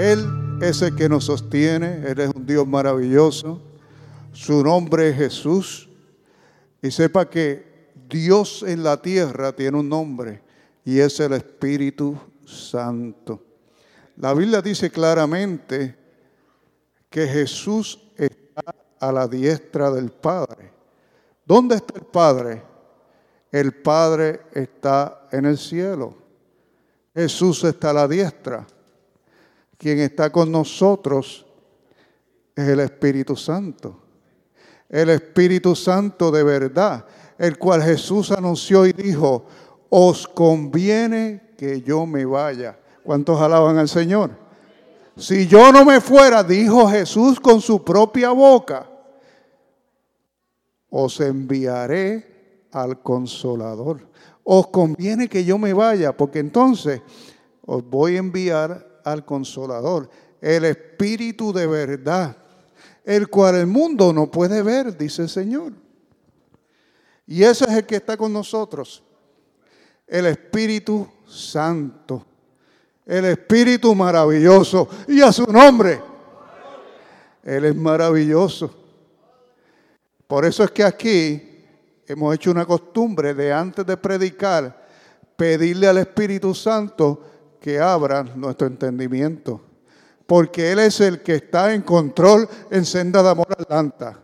Él es el que nos sostiene, Él es un Dios maravilloso. Su nombre es Jesús. Y sepa que Dios en la tierra tiene un nombre y es el Espíritu Santo. La Biblia dice claramente que Jesús está a la diestra del Padre. ¿Dónde está el Padre? El Padre está en el cielo. Jesús está a la diestra. Quien está con nosotros es el Espíritu Santo. El Espíritu Santo de verdad, el cual Jesús anunció y dijo, os conviene que yo me vaya. ¿Cuántos alaban al Señor? Si yo no me fuera, dijo Jesús con su propia boca, os enviaré al consolador. Os conviene que yo me vaya, porque entonces os voy a enviar al consolador, el Espíritu de verdad, el cual el mundo no puede ver, dice el Señor. Y ese es el que está con nosotros el Espíritu Santo, el Espíritu maravilloso. Y a su nombre, Él es maravilloso. Por eso es que aquí hemos hecho una costumbre de antes de predicar, pedirle al Espíritu Santo que abra nuestro entendimiento. Porque Él es el que está en control en senda de amor atlanta.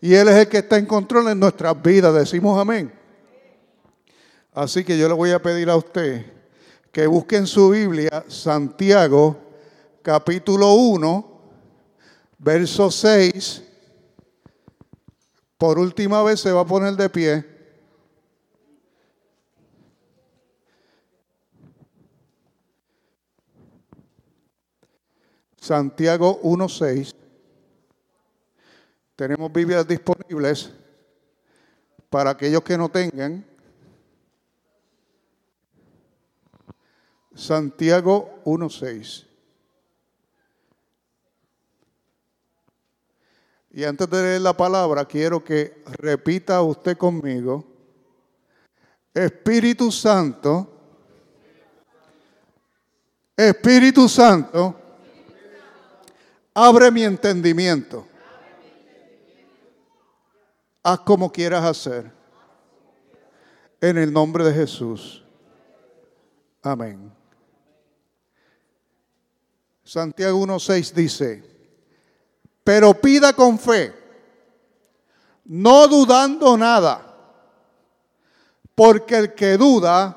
Y Él es el que está en control en nuestras vidas. Decimos amén. Así que yo le voy a pedir a usted que busque en su Biblia Santiago capítulo 1, verso 6. Por última vez se va a poner de pie. Santiago 1.6. Tenemos Biblias disponibles para aquellos que no tengan. Santiago 1.6. Y antes de leer la palabra, quiero que repita usted conmigo, Espíritu Santo, Espíritu Santo, abre mi entendimiento. Haz como quieras hacer. En el nombre de Jesús. Amén. Santiago 1.6 dice, pero pida con fe, no dudando nada, porque el que duda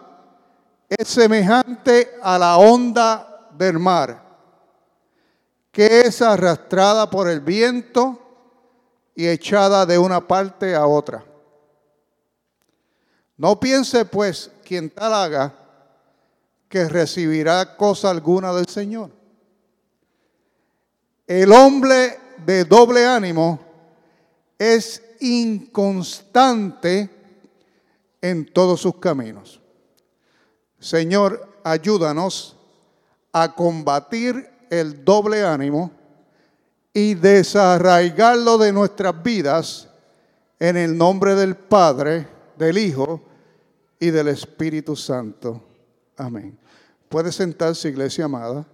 es semejante a la onda del mar, que es arrastrada por el viento y echada de una parte a otra. No piense pues quien tal haga que recibirá cosa alguna del Señor el hombre de doble ánimo es inconstante en todos sus caminos. Señor, ayúdanos a combatir el doble ánimo y desarraigarlo de nuestras vidas en el nombre del Padre, del Hijo y del Espíritu Santo. Amén. Puede sentarse, iglesia amada.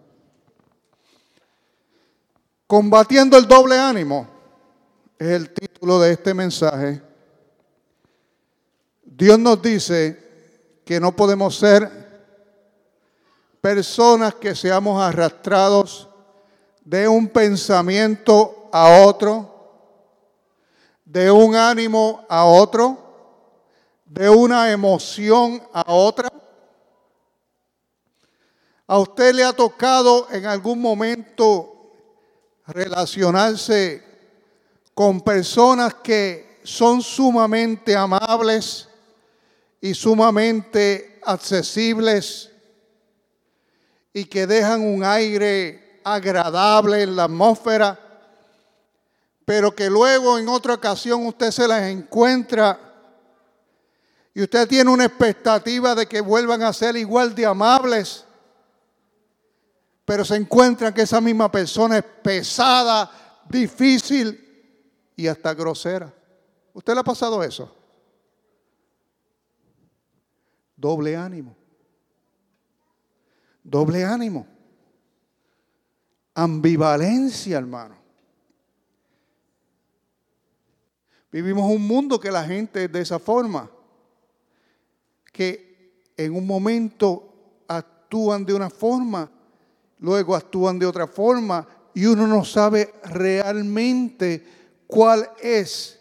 Combatiendo el doble ánimo es el título de este mensaje. Dios nos dice que no podemos ser personas que seamos arrastrados de un pensamiento a otro, de un ánimo a otro, de una emoción a otra. ¿A usted le ha tocado en algún momento relacionarse con personas que son sumamente amables y sumamente accesibles y que dejan un aire agradable en la atmósfera, pero que luego en otra ocasión usted se las encuentra y usted tiene una expectativa de que vuelvan a ser igual de amables pero se encuentra que esa misma persona es pesada, difícil y hasta grosera. ¿Usted le ha pasado eso? Doble ánimo. Doble ánimo. ambivalencia, hermano. Vivimos un mundo que la gente es de esa forma, que en un momento actúan de una forma, luego actúan de otra forma y uno no sabe realmente cuál es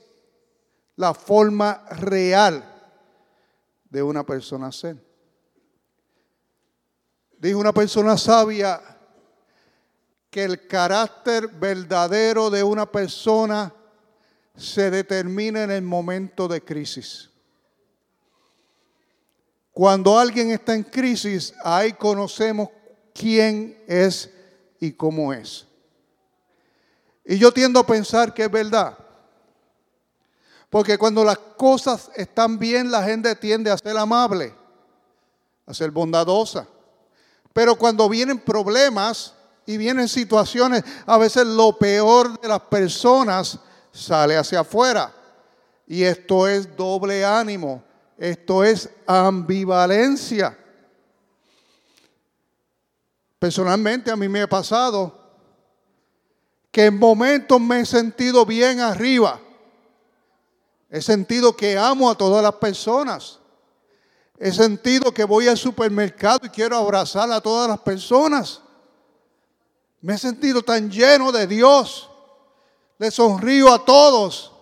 la forma real de una persona ser. Dijo una persona sabia que el carácter verdadero de una persona se determina en el momento de crisis. Cuando alguien está en crisis, ahí conocemos quién es y cómo es. Y yo tiendo a pensar que es verdad. Porque cuando las cosas están bien, la gente tiende a ser amable, a ser bondadosa. Pero cuando vienen problemas y vienen situaciones, a veces lo peor de las personas sale hacia afuera. Y esto es doble ánimo, esto es ambivalencia. Personalmente a mí me ha pasado que en momentos me he sentido bien arriba. He sentido que amo a todas las personas. He sentido que voy al supermercado y quiero abrazar a todas las personas. Me he sentido tan lleno de Dios. Le sonrío a todos.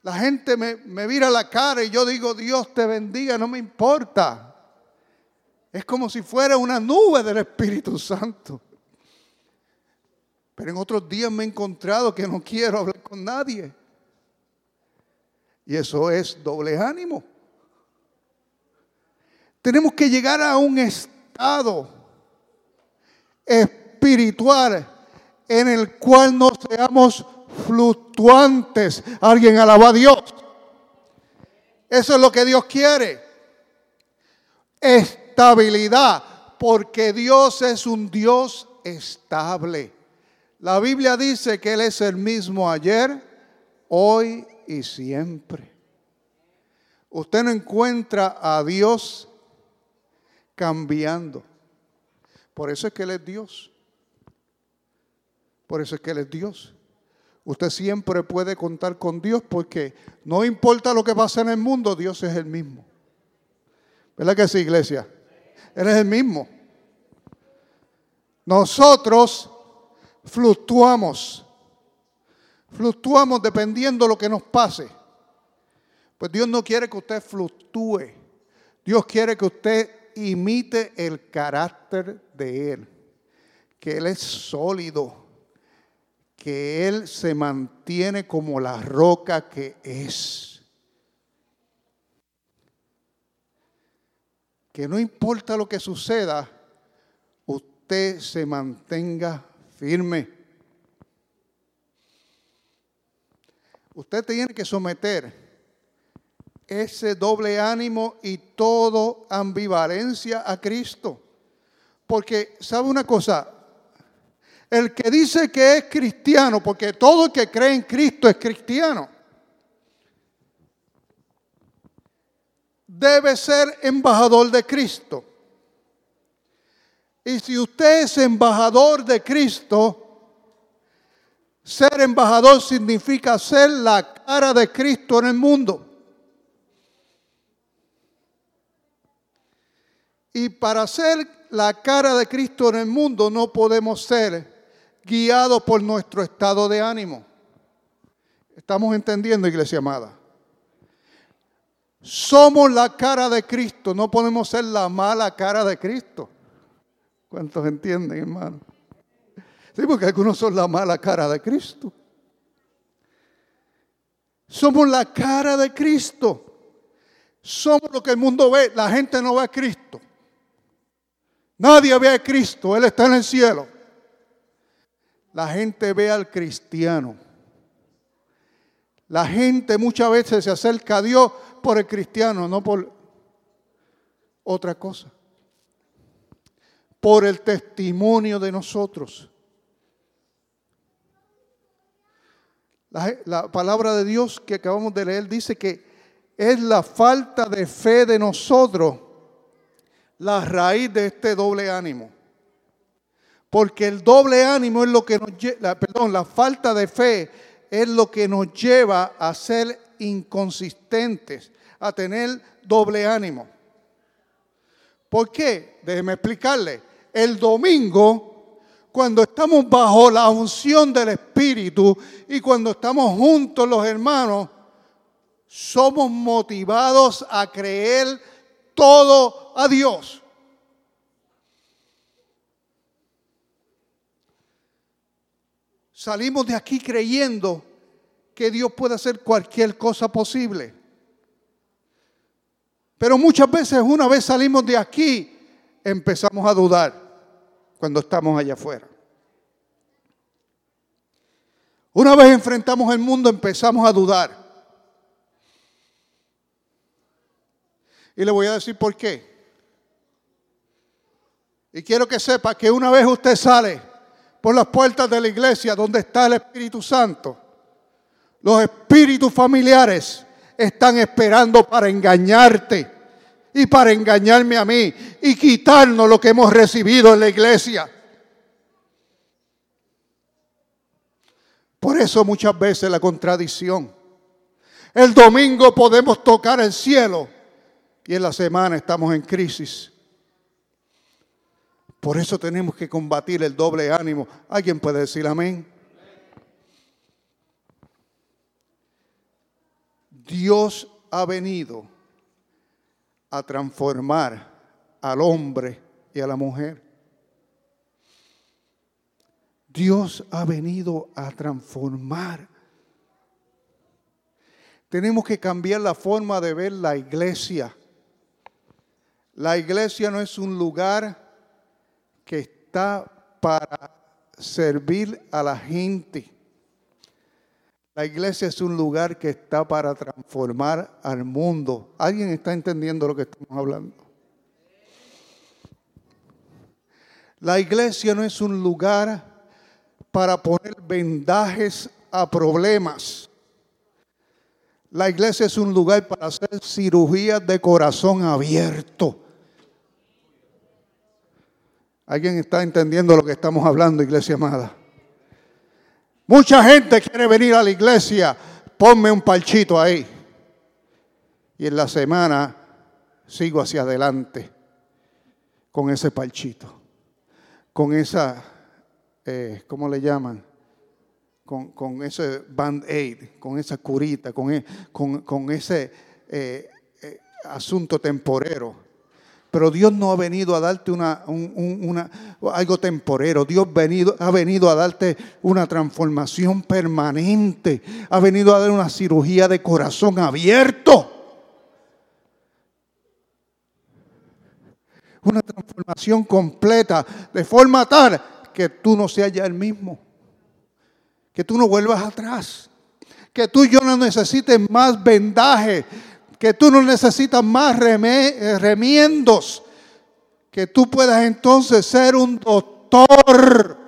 La gente me, mira la cara y yo digo, Dios te bendiga, no me importa. Es como si fuera una nube del Espíritu Santo. Pero en otros días me he encontrado que no quiero hablar con nadie. Y eso es doble ánimo. Tenemos que llegar a un estado espiritual en el cual no seamos fluctuantes. Alguien alaba a Dios. Eso es lo que Dios quiere. Estabilidad, porque Dios es un Dios estable. La Biblia dice que Él es el mismo ayer, hoy y siempre. Usted no encuentra a Dios cambiando. Por eso es que Él es Dios. Por eso es que Él es Dios. Usted siempre puede contar con Dios porque no importa lo que pase en el mundo, Dios es el mismo. ¿Verdad que sí, iglesia? Él es el mismo. Nosotros fluctuamos. Fluctuamos dependiendo de lo que nos pase. Pues Dios no quiere que usted fluctúe. Dios quiere que usted imite el carácter de Él. Que Él es sólido. Que Él se mantiene como la roca que es. Que no importa lo que suceda, usted se mantenga firme. Usted tiene que someter ese doble ánimo y todo ambivalencia a Cristo. Porque, ¿sabe una cosa? El que dice que es cristiano, porque todo el que cree en Cristo es cristiano, debe ser embajador de Cristo. Y si usted es embajador de Cristo, ser embajador significa ser la cara de Cristo en el mundo. Y para ser la cara de Cristo en el mundo no podemos ser guiados por nuestro estado de ánimo. ¿Estamos entendiendo, iglesia amada? Somos la cara de Cristo, no podemos ser la mala cara de Cristo. ¿Cuántos entienden, hermano? Sí, porque algunos son la mala cara de Cristo. Somos la cara de Cristo. Somos lo que el mundo ve. La gente no ve a Cristo. Nadie ve a Cristo. Él está en el cielo. La gente ve al cristiano. La gente muchas veces se acerca a Dios por el cristiano, no por otra cosa por el testimonio de nosotros. La, palabra de Dios que acabamos de leer dice que es la falta de fe de nosotros la raíz de este doble ánimo. Porque el doble ánimo es lo que nos lleva, perdón, la falta de fe es lo que nos lleva a ser inconsistentes, a tener doble ánimo. ¿Por qué? Déjeme explicarle. El domingo, cuando estamos bajo la unción del Espíritu y cuando estamos juntos los hermanos, somos motivados a creer todo a Dios. Salimos de aquí creyendo que Dios puede hacer cualquier cosa posible. Pero muchas veces una vez salimos de aquí, empezamos a dudar cuando estamos allá afuera. Una vez enfrentamos el mundo, empezamos a dudar. Y le voy a decir por qué. Y quiero que sepa que una vez usted sale por las puertas de la iglesia donde está el Espíritu Santo. Los espíritus familiares están esperando para engañarte y para engañarme a mí y quitarnos lo que hemos recibido en la iglesia. Por eso muchas veces la contradicción. El domingo podemos tocar el cielo y en la semana estamos en crisis. Por eso tenemos que combatir el doble ánimo. ¿Alguien puede decir amén? Dios ha venido a transformar al hombre y a la mujer. Dios ha venido a transformar. Tenemos que cambiar la forma de ver la iglesia. La iglesia no es un lugar que está para servir a la gente. La iglesia es un lugar que está para transformar al mundo. ¿Alguien está entendiendo lo que estamos hablando? La iglesia no es un lugar para poner vendajes a problemas. La iglesia es un lugar para hacer cirugías de corazón abierto. ¿Alguien está entendiendo lo que estamos hablando, iglesia amada? Mucha gente quiere venir a la iglesia, ponme un palchito ahí. Y en la semana sigo hacia adelante con ese palchito, con esa, eh, ¿cómo le llaman? Con, ese band-aid, con esa curita, con, e, ese eh, eh, asunto temporero. Pero Dios no ha venido a darte una, algo temporero. Dios ha venido a darte una transformación permanente. Ha venido a dar una cirugía de corazón abierto. Una transformación completa, de forma tal que tú no seas ya el mismo. Que tú no vuelvas atrás. Que tú y yo no necesites más vendaje que tú no necesitas más eh, remiendos, que tú puedas entonces ser un doctor.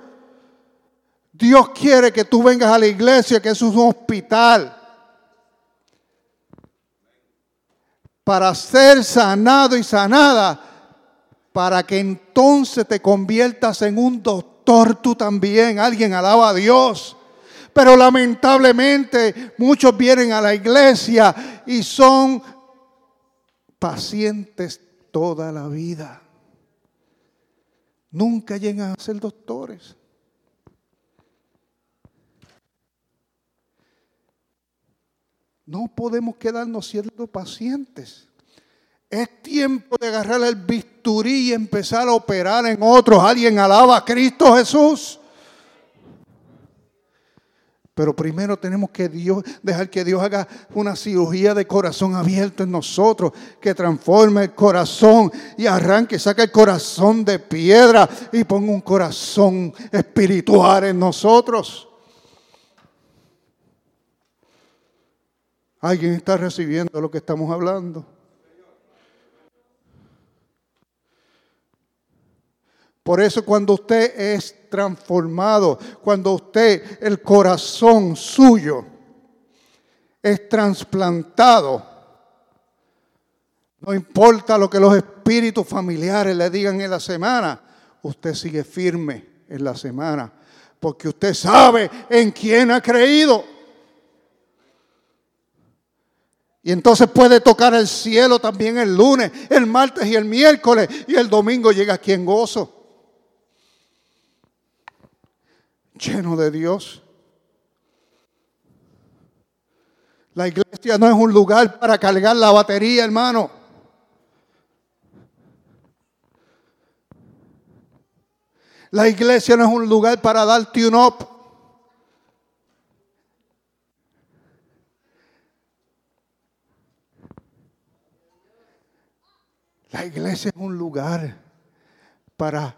Dios quiere que tú vengas a la iglesia, que es un hospital, para ser sanado y sanada, para que entonces te conviertas en un doctor tú también. Alguien alaba a Dios. Pero lamentablemente muchos vienen a la iglesia y son pacientes toda la vida. Nunca llegan a ser doctores. No podemos quedarnos siendo pacientes. Es tiempo de agarrar el bisturí y empezar a operar en otros. Alguien alaba a Cristo Jesús. Pero primero tenemos que Dios, dejar que Dios haga una cirugía de corazón abierto en nosotros, que transforme el corazón y arranque, saque el corazón de piedra y ponga un corazón espiritual en nosotros. ¿Alguien está recibiendo lo que estamos hablando? Por eso cuando usted es transformado, cuando usted, el corazón suyo, es trasplantado, no importa lo que los espíritus familiares le digan en la semana, usted sigue firme en la semana, porque usted sabe en quién ha creído. Y entonces puede tocar el cielo también el lunes, el martes y el miércoles, y el domingo llega aquí en gozo. Lleno de Dios. La iglesia no es un lugar para cargar la batería, hermano. La iglesia no es un lugar para dar tune up. La iglesia es un lugar para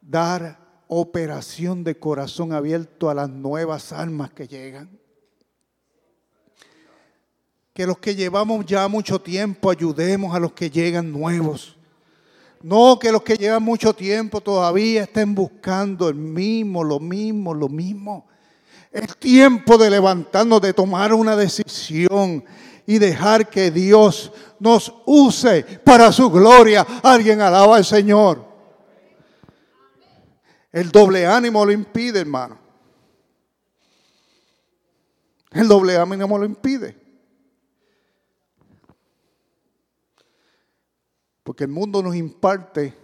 dar operación de corazón abierto a las nuevas almas que llegan. Que los que llevamos ya mucho tiempo ayudemos a los que llegan nuevos. No que los que llevan mucho tiempo todavía estén buscando el mismo, lo mismo, lo mismo. Es tiempo de levantarnos, de tomar una decisión y dejar que Dios nos use para su gloria. Alguien alaba al Señor. El doble ánimo lo impide, hermano. El doble ánimo lo impide. Porque el mundo nos imparte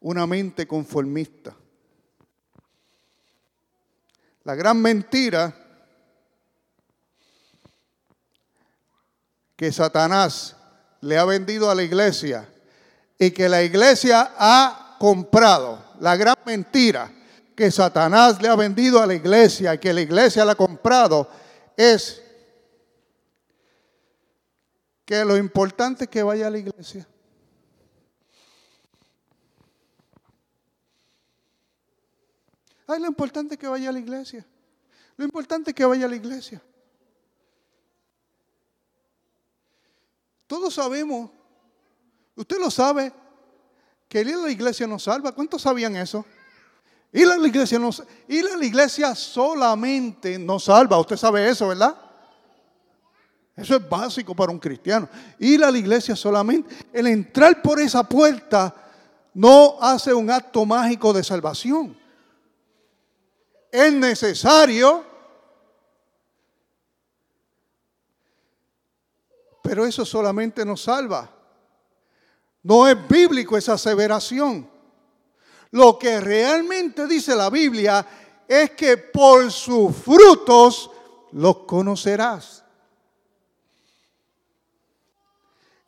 una mente conformista. La gran mentira que Satanás le ha vendido a la iglesia y que la iglesia ha comprado. La gran mentira que Satanás le ha vendido a la iglesia y que la iglesia le ha comprado es que lo importante es que vaya a la iglesia. Ay, lo importante es que vaya a la iglesia. Lo importante es que vaya a la iglesia. Todos sabemos, usted lo sabe, que ir a la iglesia nos salva. ¿Cuántos sabían eso? Ir a la iglesia, ir a la iglesia solamente nos salva. Usted sabe eso, ¿verdad? Eso es básico para un cristiano. Ir a la iglesia solamente, el entrar por esa puerta no hace un acto mágico de salvación. Es necesario, pero eso solamente nos salva. No es bíblico esa aseveración. Lo que realmente dice la Biblia es que por sus frutos los conocerás.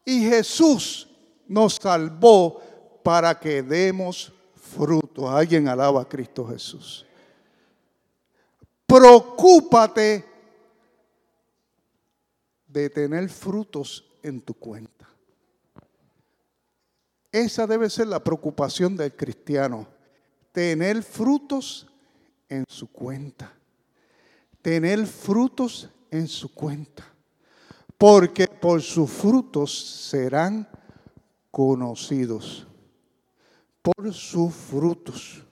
Y Jesús nos salvó para que demos fruto. Alguien alaba a Cristo Jesús. Preocúpate de tener frutos en tu cuenta. Esa debe ser la preocupación del cristiano. Tener frutos en su cuenta. Tener frutos en su cuenta porque por sus frutos serán conocidos. Por sus frutos.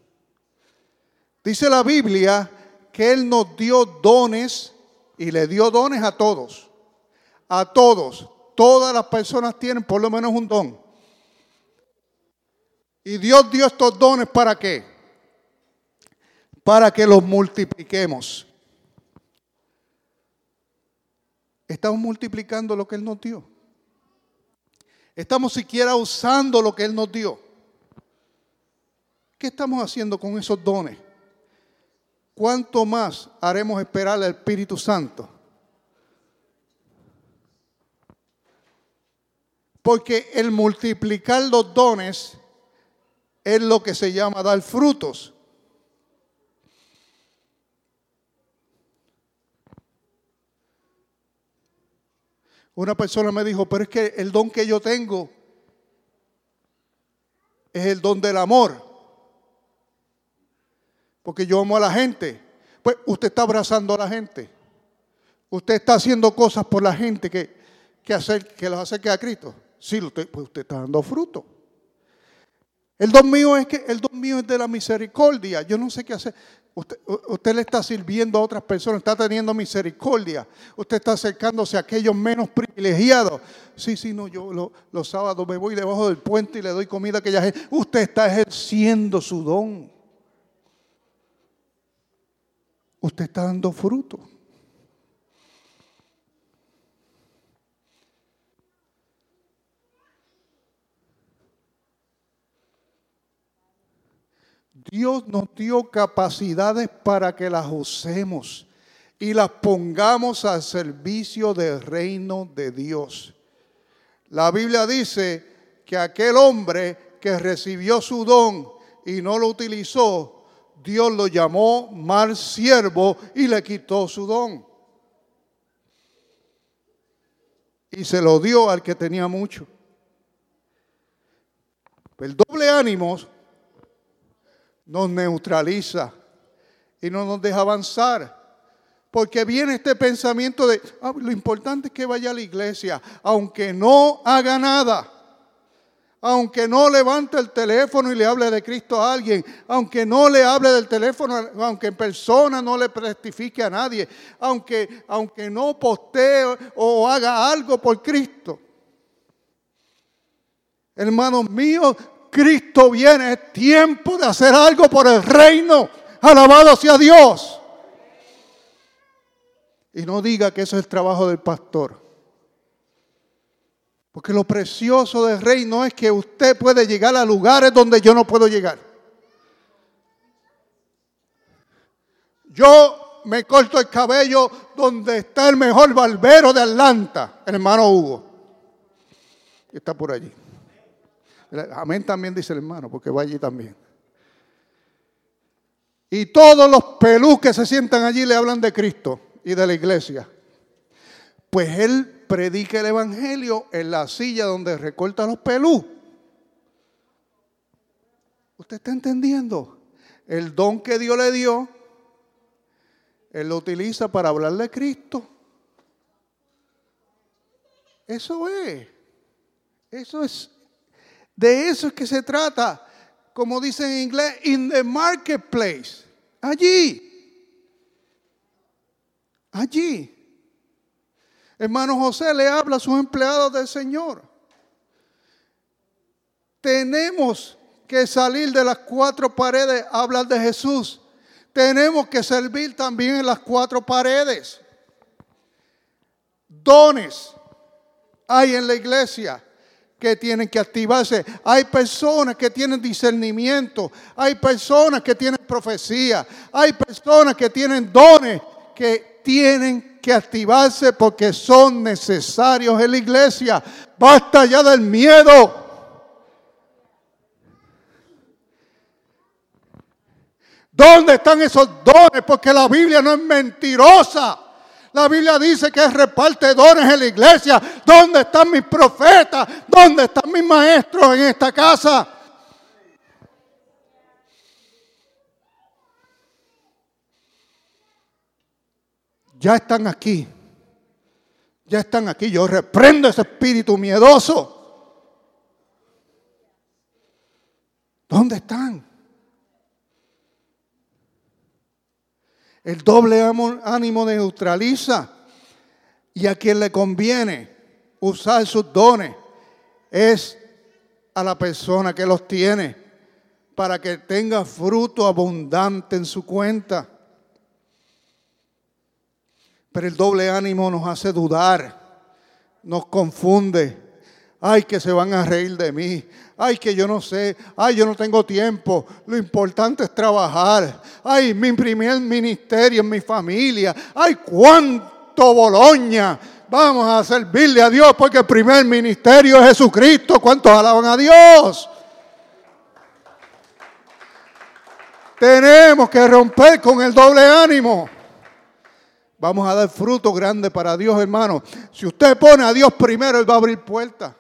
Dice la Biblia que Él nos dio dones y le dio dones a todos. A todos. Todas las personas tienen por lo menos un don. Y Dios dio estos dones para qué? Para que los multipliquemos. Estamos multiplicando lo que Él nos dio. Estamos siquiera usando lo que Él nos dio. ¿Qué estamos haciendo con esos dones? ¿Cuánto más haremos esperar al Espíritu Santo? Porque el multiplicar los dones es lo que se llama dar frutos. Una persona me dijo, pero es que el don que yo tengo es el don del amor. Porque yo amo a la gente. Pues usted está abrazando a la gente. Usted está haciendo cosas por la gente que, que, hacer, que los acerque a Cristo. Sí, usted, pues usted está dando fruto. El don mío es que el don mío es de la misericordia. Yo no sé qué hacer. Usted, le está sirviendo a otras personas, está teniendo misericordia. Usted está acercándose a aquellos menos privilegiados. Sí, sí, no, yo los sábados me voy debajo del puente y le doy comida a aquella gente. Usted está ejerciendo su don. Usted está dando fruto. Dios nos dio capacidades para que las usemos y las pongamos al servicio del reino de Dios. La Biblia dice que aquel hombre que recibió su don y no lo utilizó, Dios lo llamó mal siervo y le quitó su don. Y se lo dio al que tenía mucho. El doble ánimo nos neutraliza y no nos deja avanzar. Porque viene este pensamiento de, ah, lo importante es que vaya a la iglesia, aunque no haga nada, aunque no levante el teléfono y le hable de Cristo a alguien, aunque no le hable del teléfono, aunque en persona no le testifique a nadie, aunque, aunque no postee o haga algo por Cristo. Hermanos míos, Cristo viene, es tiempo de hacer algo por el reino. Alabado sea Dios. Y no diga que eso es el trabajo del pastor. Porque lo precioso del reino es que usted puede llegar a lugares donde yo no puedo llegar. Yo me corto el cabello donde está el mejor barbero de Atlanta, el hermano Hugo. Está por allí. Amén también dice el hermano, porque va allí también. Y todos los pelús que se sientan allí le hablan de Cristo y de la iglesia. Pues él predica el evangelio en la silla donde recorta los pelús. ¿Usted está entendiendo? El don que Dios le dio, él lo utiliza para hablar de Cristo. Eso es. Eso es de eso es que se trata, como dicen en inglés, in the marketplace. Allí. Allí. Hermano José le habla a sus empleados del Señor. Tenemos que salir de las cuatro paredes a hablar de Jesús. Tenemos que servir también en las cuatro paredes. Dones hay en la iglesia que tienen que activarse. Hay personas que tienen discernimiento, hay personas que tienen profecía, hay personas que tienen dones que tienen que activarse porque son necesarios en la iglesia. Basta ya del miedo. ¿Dónde están esos dones? Porque la Biblia no es mentirosa. La Biblia dice que es repartidores en la iglesia. ¿Dónde están mis profetas? ¿Dónde están mis maestros en esta casa? Ya están aquí. Ya están aquí. Yo reprendo ese espíritu miedoso. ¿Dónde están? El doble ánimo neutraliza y a quien le conviene usar sus dones es a la persona que los tiene para que tenga fruto abundante en su cuenta. Pero el doble ánimo nos hace dudar, nos confunde. Ay, que se van a reír de mí ay, que yo no sé, ay, yo no tengo tiempo, lo importante es trabajar, ay, mi primer ministerio en mi familia, ay, cuánto Boloña, vamos a servirle a Dios porque el primer ministerio es Jesucristo, ¿cuántos alaban a Dios? Tenemos que romper con el doble ánimo. Vamos a dar fruto grande para Dios, hermano. Si usted pone a Dios primero, Él va a abrir puertas.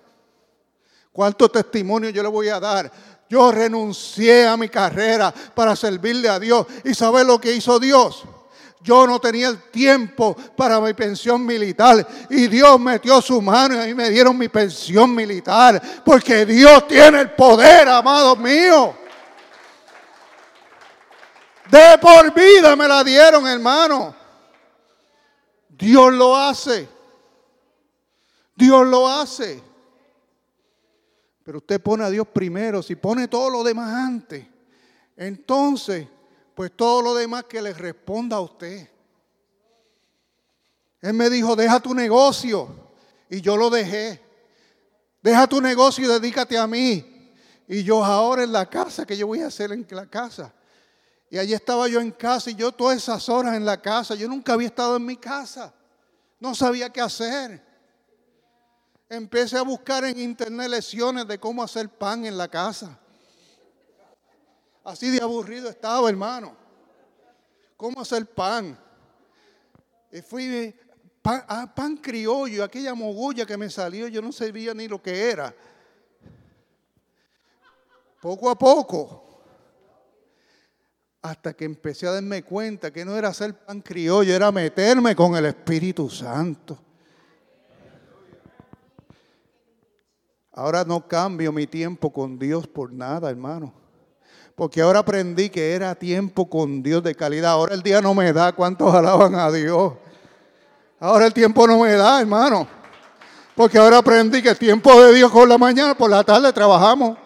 ¿Cuánto testimonio yo le voy a dar? Yo renuncié a mi carrera para servirle a Dios y saber lo que hizo Dios. Yo no tenía el tiempo para mi pensión militar. Y Dios metió su mano y ahí me dieron mi pensión militar. Porque Dios tiene el poder, amado mío. De por vida me la dieron, hermano. Dios lo hace. Dios lo hace. Pero usted pone a Dios primero, si pone todo lo demás antes, entonces, pues todo lo demás que le responda a usted. Él me dijo, deja tu negocio. Y yo lo dejé. Deja tu negocio y dedícate a mí. Y yo ahora en la casa, que yo voy a hacer en la casa? Y allí estaba yo en casa y yo todas esas horas en la casa, yo nunca había estado en mi casa. No sabía qué hacer. Empecé a buscar en internet lecciones de cómo hacer pan en la casa. Así de aburrido estaba, hermano. ¿Cómo hacer pan? Y fui pan, ah, pan criollo, aquella mogulla que me salió, yo no sabía ni lo que era. Poco a poco hasta que empecé a darme cuenta que no era hacer pan criollo, era meterme con el Espíritu Santo. Ahora no cambio mi tiempo con Dios por nada, hermano. Porque ahora aprendí que era tiempo con Dios de calidad. Ahora el día no me da. ¿Cuántos alaban a Dios? Ahora el tiempo no me da, hermano. Porque ahora aprendí que el tiempo de Dios con la mañana, por la tarde trabajamos.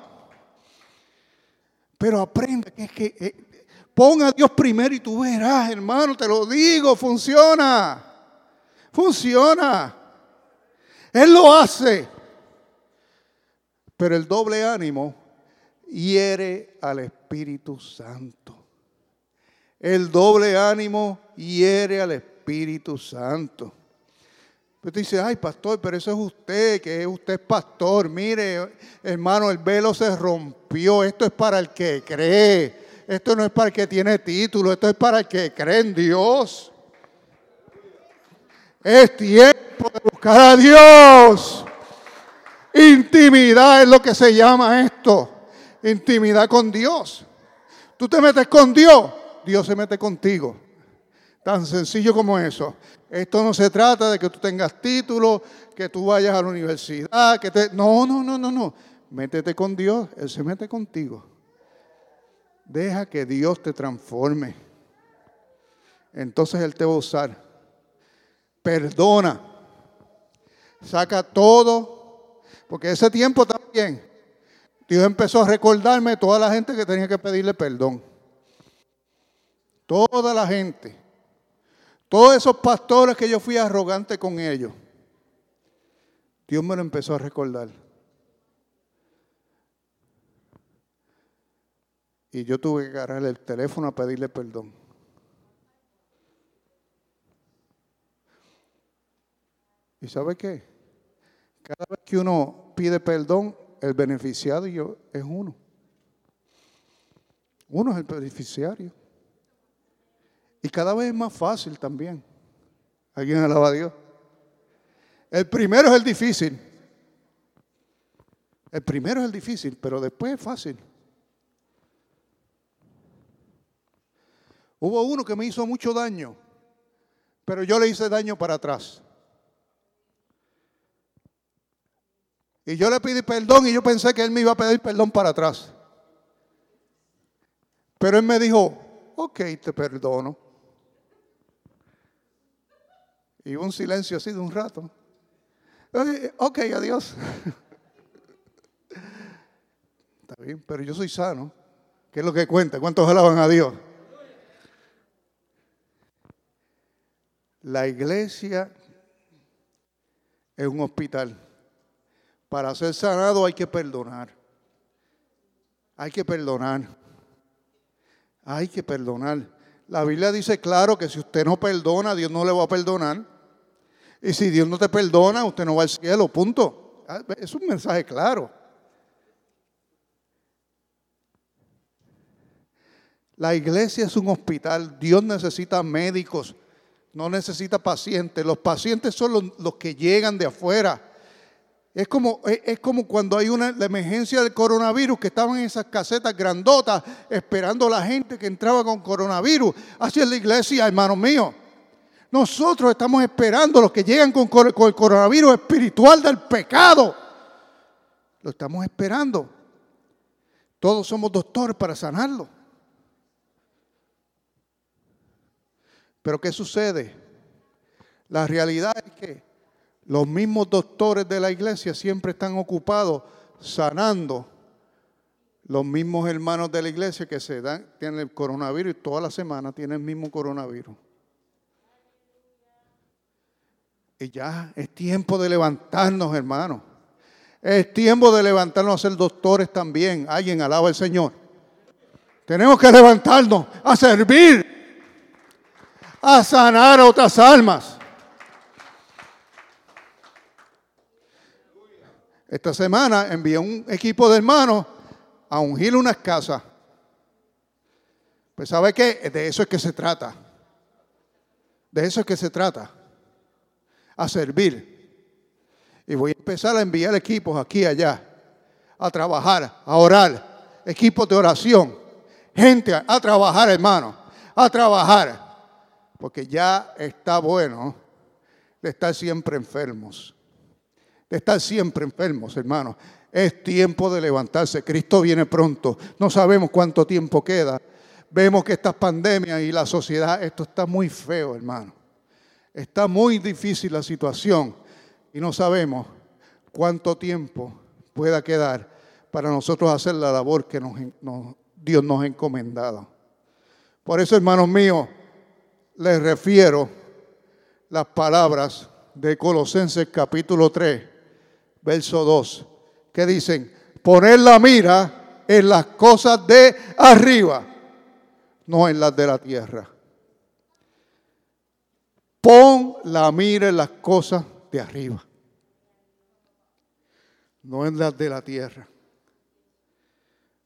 Pero aprende que es que eh, Pon a Dios primero y tú verás, hermano, te lo digo, funciona. Funciona. Él lo hace. Pero el doble ánimo hiere al Espíritu Santo. El doble ánimo hiere al Espíritu Santo. Pero tú dices, ay pastor, pero eso es usted, que usted es pastor. Mire, hermano, el velo se rompió. Esto es para el que cree. Esto no es para el que tiene título, esto es para el que cree en Dios. Es tiempo de buscar a Dios. Intimidad es lo que se llama esto. Intimidad con Dios. Tú te metes con Dios, Dios se mete contigo. Tan sencillo como eso. Esto no se trata de que tú tengas título, que tú vayas a la universidad, que te... No, no, no, no, no. Métete con Dios, Él se mete contigo. Deja que Dios te transforme. Entonces Él te va a usar. Perdona. Saca todo. Porque ese tiempo también, Dios empezó a recordarme toda la gente que tenía que pedirle perdón. Toda la gente. Todos esos pastores que yo fui arrogante con ellos. Dios me lo empezó a recordar. Y yo tuve que agarrar el teléfono a pedirle perdón. ¿Y sabe qué? Cada vez que uno pide perdón, el beneficiario es uno. Uno es el beneficiario. Y cada vez es más fácil también. ¿Alguien alaba a Dios? El primero es el difícil. El primero es el difícil, pero después es fácil. Hubo uno que me hizo mucho daño, pero yo le hice daño para atrás. Y yo le pedí perdón y yo pensé que él me iba a pedir perdón para atrás. Pero él me dijo, ok, te perdono. Y un silencio así de un rato. Ok, adiós. Está bien, pero yo soy sano. ¿Qué es lo que cuenta? ¿Cuántos alaban a Dios? La iglesia es un hospital. Para ser sanado hay que perdonar. Hay que perdonar. Hay que perdonar. La Biblia dice claro que si usted no perdona, Dios no le va a perdonar. Y si Dios no te perdona, usted no va al cielo, punto. Ah, es un mensaje claro. La iglesia es un hospital. Dios necesita médicos, no necesita pacientes. Los pacientes son los, que llegan de afuera. Es como, es como cuando hay una la emergencia del coronavirus, que estaban en esas casetas grandotas esperando a la gente que entraba con coronavirus. Así es la iglesia, hermanos míos. Nosotros estamos esperando los que llegan con, con el coronavirus espiritual del pecado. Lo estamos esperando. Todos somos doctores para sanarlo. Pero ¿qué sucede? La realidad es que los mismos doctores de la iglesia siempre están ocupados sanando los mismos hermanos de la iglesia que se dan, tienen el coronavirus y toda la semana tienen el mismo coronavirus. Y ya es tiempo de levantarnos, hermanos. Es tiempo de levantarnos a ser doctores también. Alguien alaba al Señor. Tenemos que levantarnos a servir, a sanar a otras almas. Esta semana envié un equipo de hermanos a ungir unas casas. Pues ¿sabe qué? De eso es que se trata. De eso es que se trata. A servir. Y voy a empezar a enviar equipos aquí y allá. A trabajar, a orar. Equipos de oración. Gente a, trabajar, hermano. A trabajar. Porque ya está bueno de estar siempre enfermos de estar siempre enfermos, hermanos. Es tiempo de levantarse. Cristo viene pronto. No sabemos cuánto tiempo queda. Vemos que estas pandemias y la sociedad, esto está muy feo, hermano. Está muy difícil la situación y no sabemos cuánto tiempo pueda quedar para nosotros hacer la labor que Dios nos ha encomendado. Por eso, hermanos míos, les refiero las palabras de Colosenses capítulo 3, verso 2, que dicen, poner la mira en las cosas de arriba, no en las de la tierra. Pon la mira en las cosas de arriba, no en las de la tierra.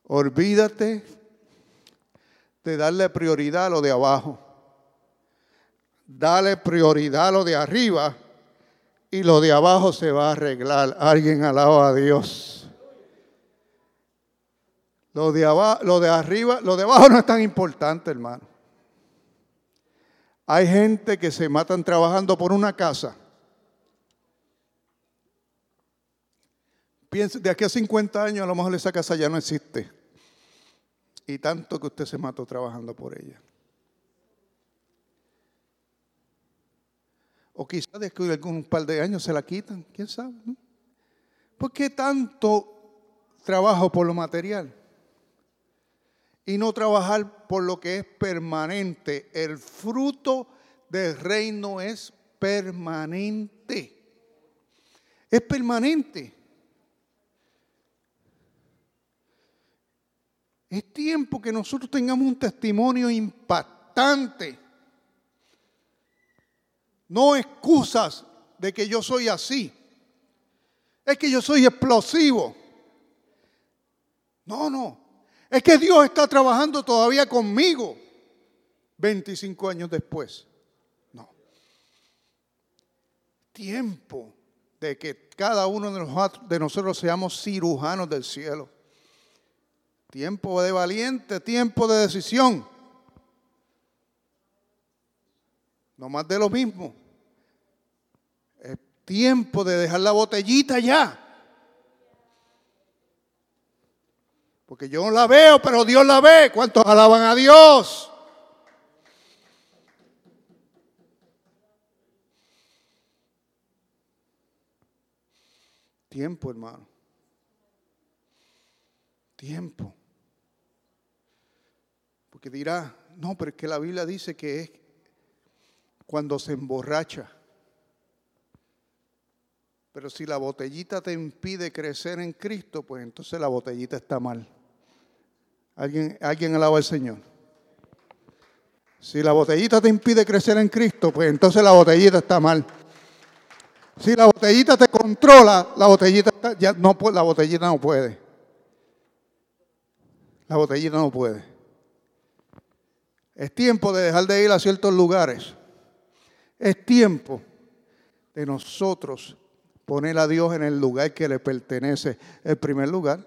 Olvídate de darle prioridad a lo de abajo. Dale prioridad a lo de arriba y lo de abajo se va a arreglar. Alguien alaba a Dios. Lo de, abajo, lo de arriba, lo de abajo no es tan importante, hermano. Hay gente que se matan trabajando por una casa. Piense, de aquí a 50 años a lo mejor esa casa ya no existe. Y tanto que usted se mató trabajando por ella. O quizás después de algún par de años se la quitan, quién sabe. ¿Por qué tanto trabajo por lo material? Y no trabajar por lo que es permanente. El fruto del reino es permanente. Es permanente. Es tiempo que nosotros tengamos un testimonio impactante no excusas de que yo soy así. Es que yo soy explosivo. No, no. Es que Dios está trabajando todavía conmigo 25 años después. No. Tiempo de que cada uno de nosotros seamos cirujanos del cielo. Tiempo de valiente, tiempo de decisión. No más de lo mismo. Es tiempo de dejar la botellita ya. Porque yo no la veo, pero Dios la ve. ¿Cuántos alaban a Dios? Tiempo, hermano. Tiempo. Porque dirá, no, pero es que la Biblia dice que es cuando se emborracha. Pero si la botellita te impide crecer en Cristo, pues entonces la botellita está mal. ¿Alguien, alguien alaba al Señor? Si la botellita te impide crecer en Cristo, pues entonces la botellita está mal. Si la botellita te controla, la botellita ya la botellita no puede. La botellita no puede. Es tiempo de dejar de ir a ciertos lugares es tiempo de nosotros Poner a Dios en el lugar que le pertenece, el primer lugar.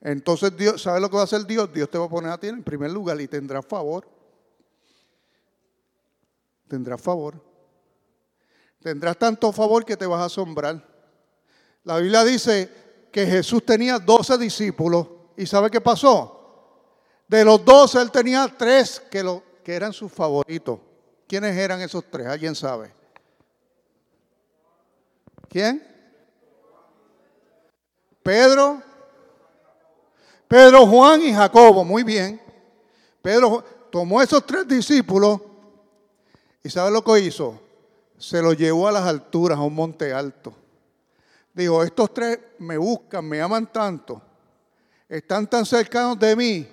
Entonces Dios, ¿sabe lo que va a hacer Dios? Dios te va a poner a ti en primer lugar y tendrá favor. Tendrá favor. Tendrás tanto favor que te vas a asombrar. La Biblia dice que Jesús tenía 12 discípulos y ¿sabe qué pasó? De los 12 él tenía tres que, lo, que eran sus favoritos. ¿Quiénes eran esos tres? ¿Alguien sabe? ¿Quién? Pedro, Pedro, Juan y Jacobo. Muy bien. Pedro tomó esos tres discípulos y ¿sabe lo que hizo? Se los llevó a las alturas, a un monte alto. Dijo, estos tres me buscan, me aman tanto, están tan cercanos de mí,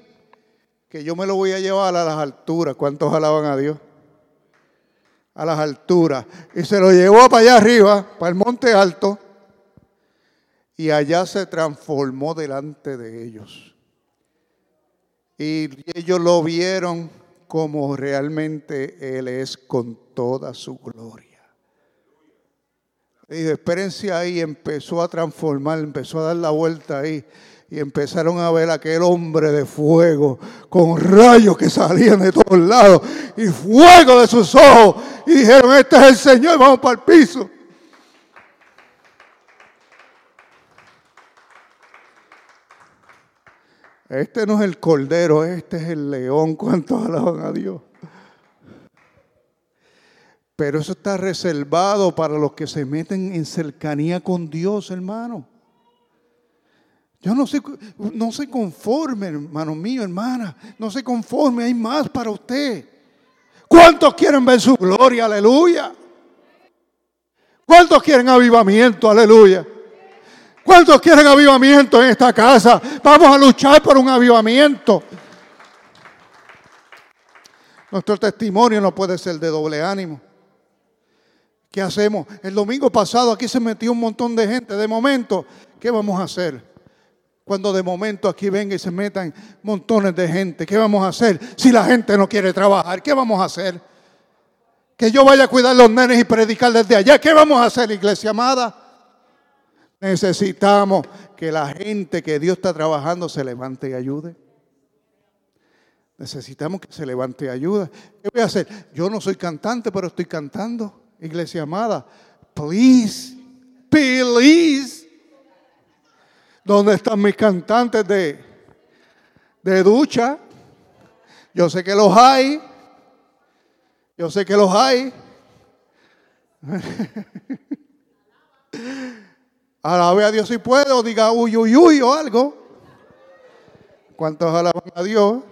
que yo me los voy a llevar a las alturas. ¿Cuántos alaban a Dios? A las alturas. Y se lo llevó para allá arriba, para el monte alto, y allá se transformó delante de ellos. Y ellos lo vieron como realmente Él es con toda su gloria. Y dijo, espérense ahí, empezó a transformar, empezó a dar la vuelta ahí y empezaron a ver aquel hombre de fuego con rayos que salían de todos lados y fuego de sus ojos. Y dijeron, este es el Señor, vamos para el piso. Este no es el cordero, este es el león. ¿Cuántos alaban a Dios? Pero eso está reservado para los que se meten en cercanía con Dios, hermano. Yo no se, no se conforme, hermano mío, hermana. No se conforme, hay más para usted. ¿Cuántos quieren ver su gloria? Aleluya. ¿Cuántos quieren avivamiento? Aleluya. ¿Cuántos quieren avivamiento en esta casa? Vamos a luchar por un avivamiento. Nuestro testimonio no puede ser de doble ánimo. ¿Qué hacemos? El domingo pasado aquí se metió un montón de gente. De momento, ¿qué vamos a hacer? Cuando de momento aquí venga y se metan montones de gente, ¿qué vamos a hacer? Si la gente no quiere trabajar, ¿qué vamos a hacer? Que yo vaya a cuidar los nenes y predicar desde allá, ¿qué vamos a hacer, iglesia amada? Necesitamos que la gente que Dios está trabajando se levante y ayude. Necesitamos que se levante y ayude. ¿Qué voy a hacer? Yo no soy cantante, pero estoy cantando. Iglesia amada, please, please ¿Dónde están mis cantantes de, de ducha? Yo sé que los hay. Yo sé que los hay. Alabe a Dios si puede, o diga uy, uy, uy, o algo. ¿Cuántos alaban a Dios?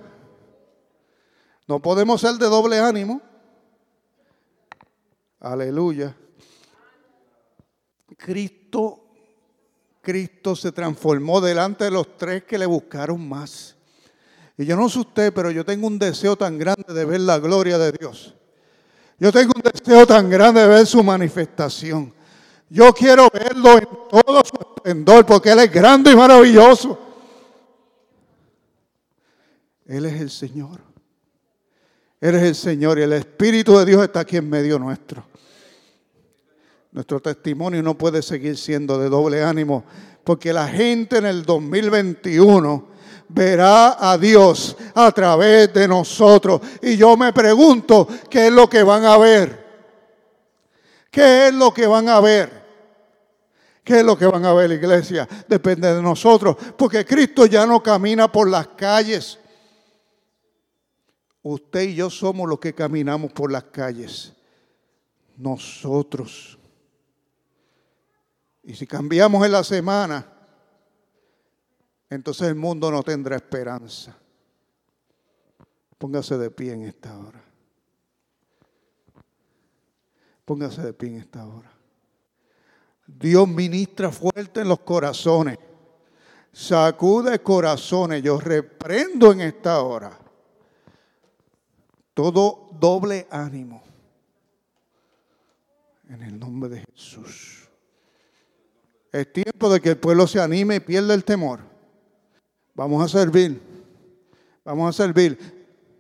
No podemos ser de doble ánimo. Aleluya. Cristo Cristo se transformó delante de los tres que le buscaron más. Y yo no sé usted, pero yo tengo un deseo tan grande de ver la gloria de Dios. Yo tengo un deseo tan grande de ver su manifestación. Yo quiero verlo en todo su esplendor porque Él es grande y maravilloso. Él es el Señor. Él es el Señor y el Espíritu de Dios está aquí en medio nuestro. Nuestro testimonio no puede seguir siendo de doble ánimo, porque la gente en el 2021 verá a Dios a través de nosotros. Y yo me pregunto, ¿qué es lo que van a ver? ¿Qué es lo que van a ver? ¿Qué es lo que van a ver, iglesia? Depende de nosotros, porque Cristo ya no camina por las calles. Usted y yo somos los que caminamos por las calles. Nosotros. Y si cambiamos en la semana, entonces el mundo no tendrá esperanza. Póngase de pie en esta hora. Póngase de pie en esta hora. Dios ministra fuerte en los corazones. Sacude corazones. Yo reprendo en esta hora todo doble ánimo. En el nombre de Jesús. Es tiempo de que el pueblo se anime y pierda el temor. Vamos a servir. Vamos a servir.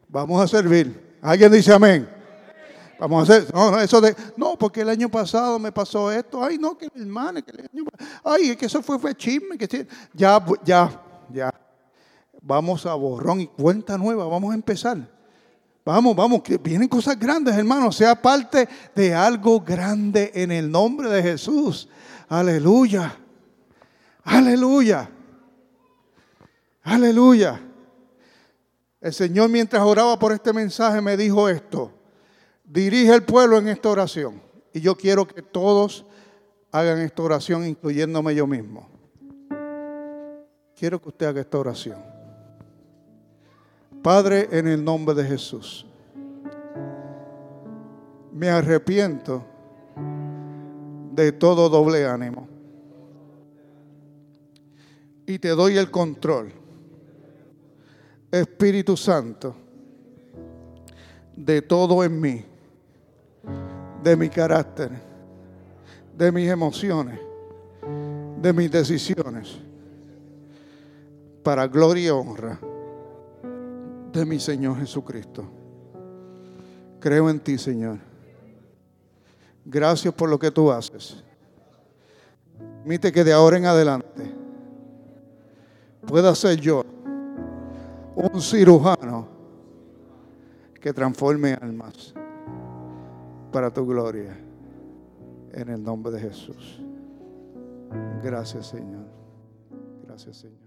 Vamos a servir. ¿Alguien dice amén? Vamos a hacer, no, no, eso de, no, porque el año pasado me pasó esto, ay, no, que el hermano, que el año, ay, es que eso fue, fue chisme, que ya, ya, ya. Vamos a borrón y cuenta nueva, vamos a empezar. Vamos, vamos, que vienen cosas grandes, hermano, sea parte de algo grande en el nombre de Jesús. Aleluya. Aleluya. Aleluya. El Señor mientras oraba por este mensaje me dijo esto. Dirige el pueblo en esta oración. Y yo quiero que todos hagan esta oración, incluyéndome yo mismo. Quiero que usted haga esta oración. Padre, en el nombre de Jesús, me arrepiento de todo doble ánimo. Y te doy el control Espíritu Santo, de todo en mí, de mi carácter, de mis emociones, de mis decisiones, para gloria y honra de mi Señor Jesucristo. Creo en ti, Señor. Gracias por lo que tú haces. Permite que de ahora en adelante pueda ser yo un cirujano que transforme almas para tu gloria. En el nombre de Jesús. Gracias Señor. Gracias Señor.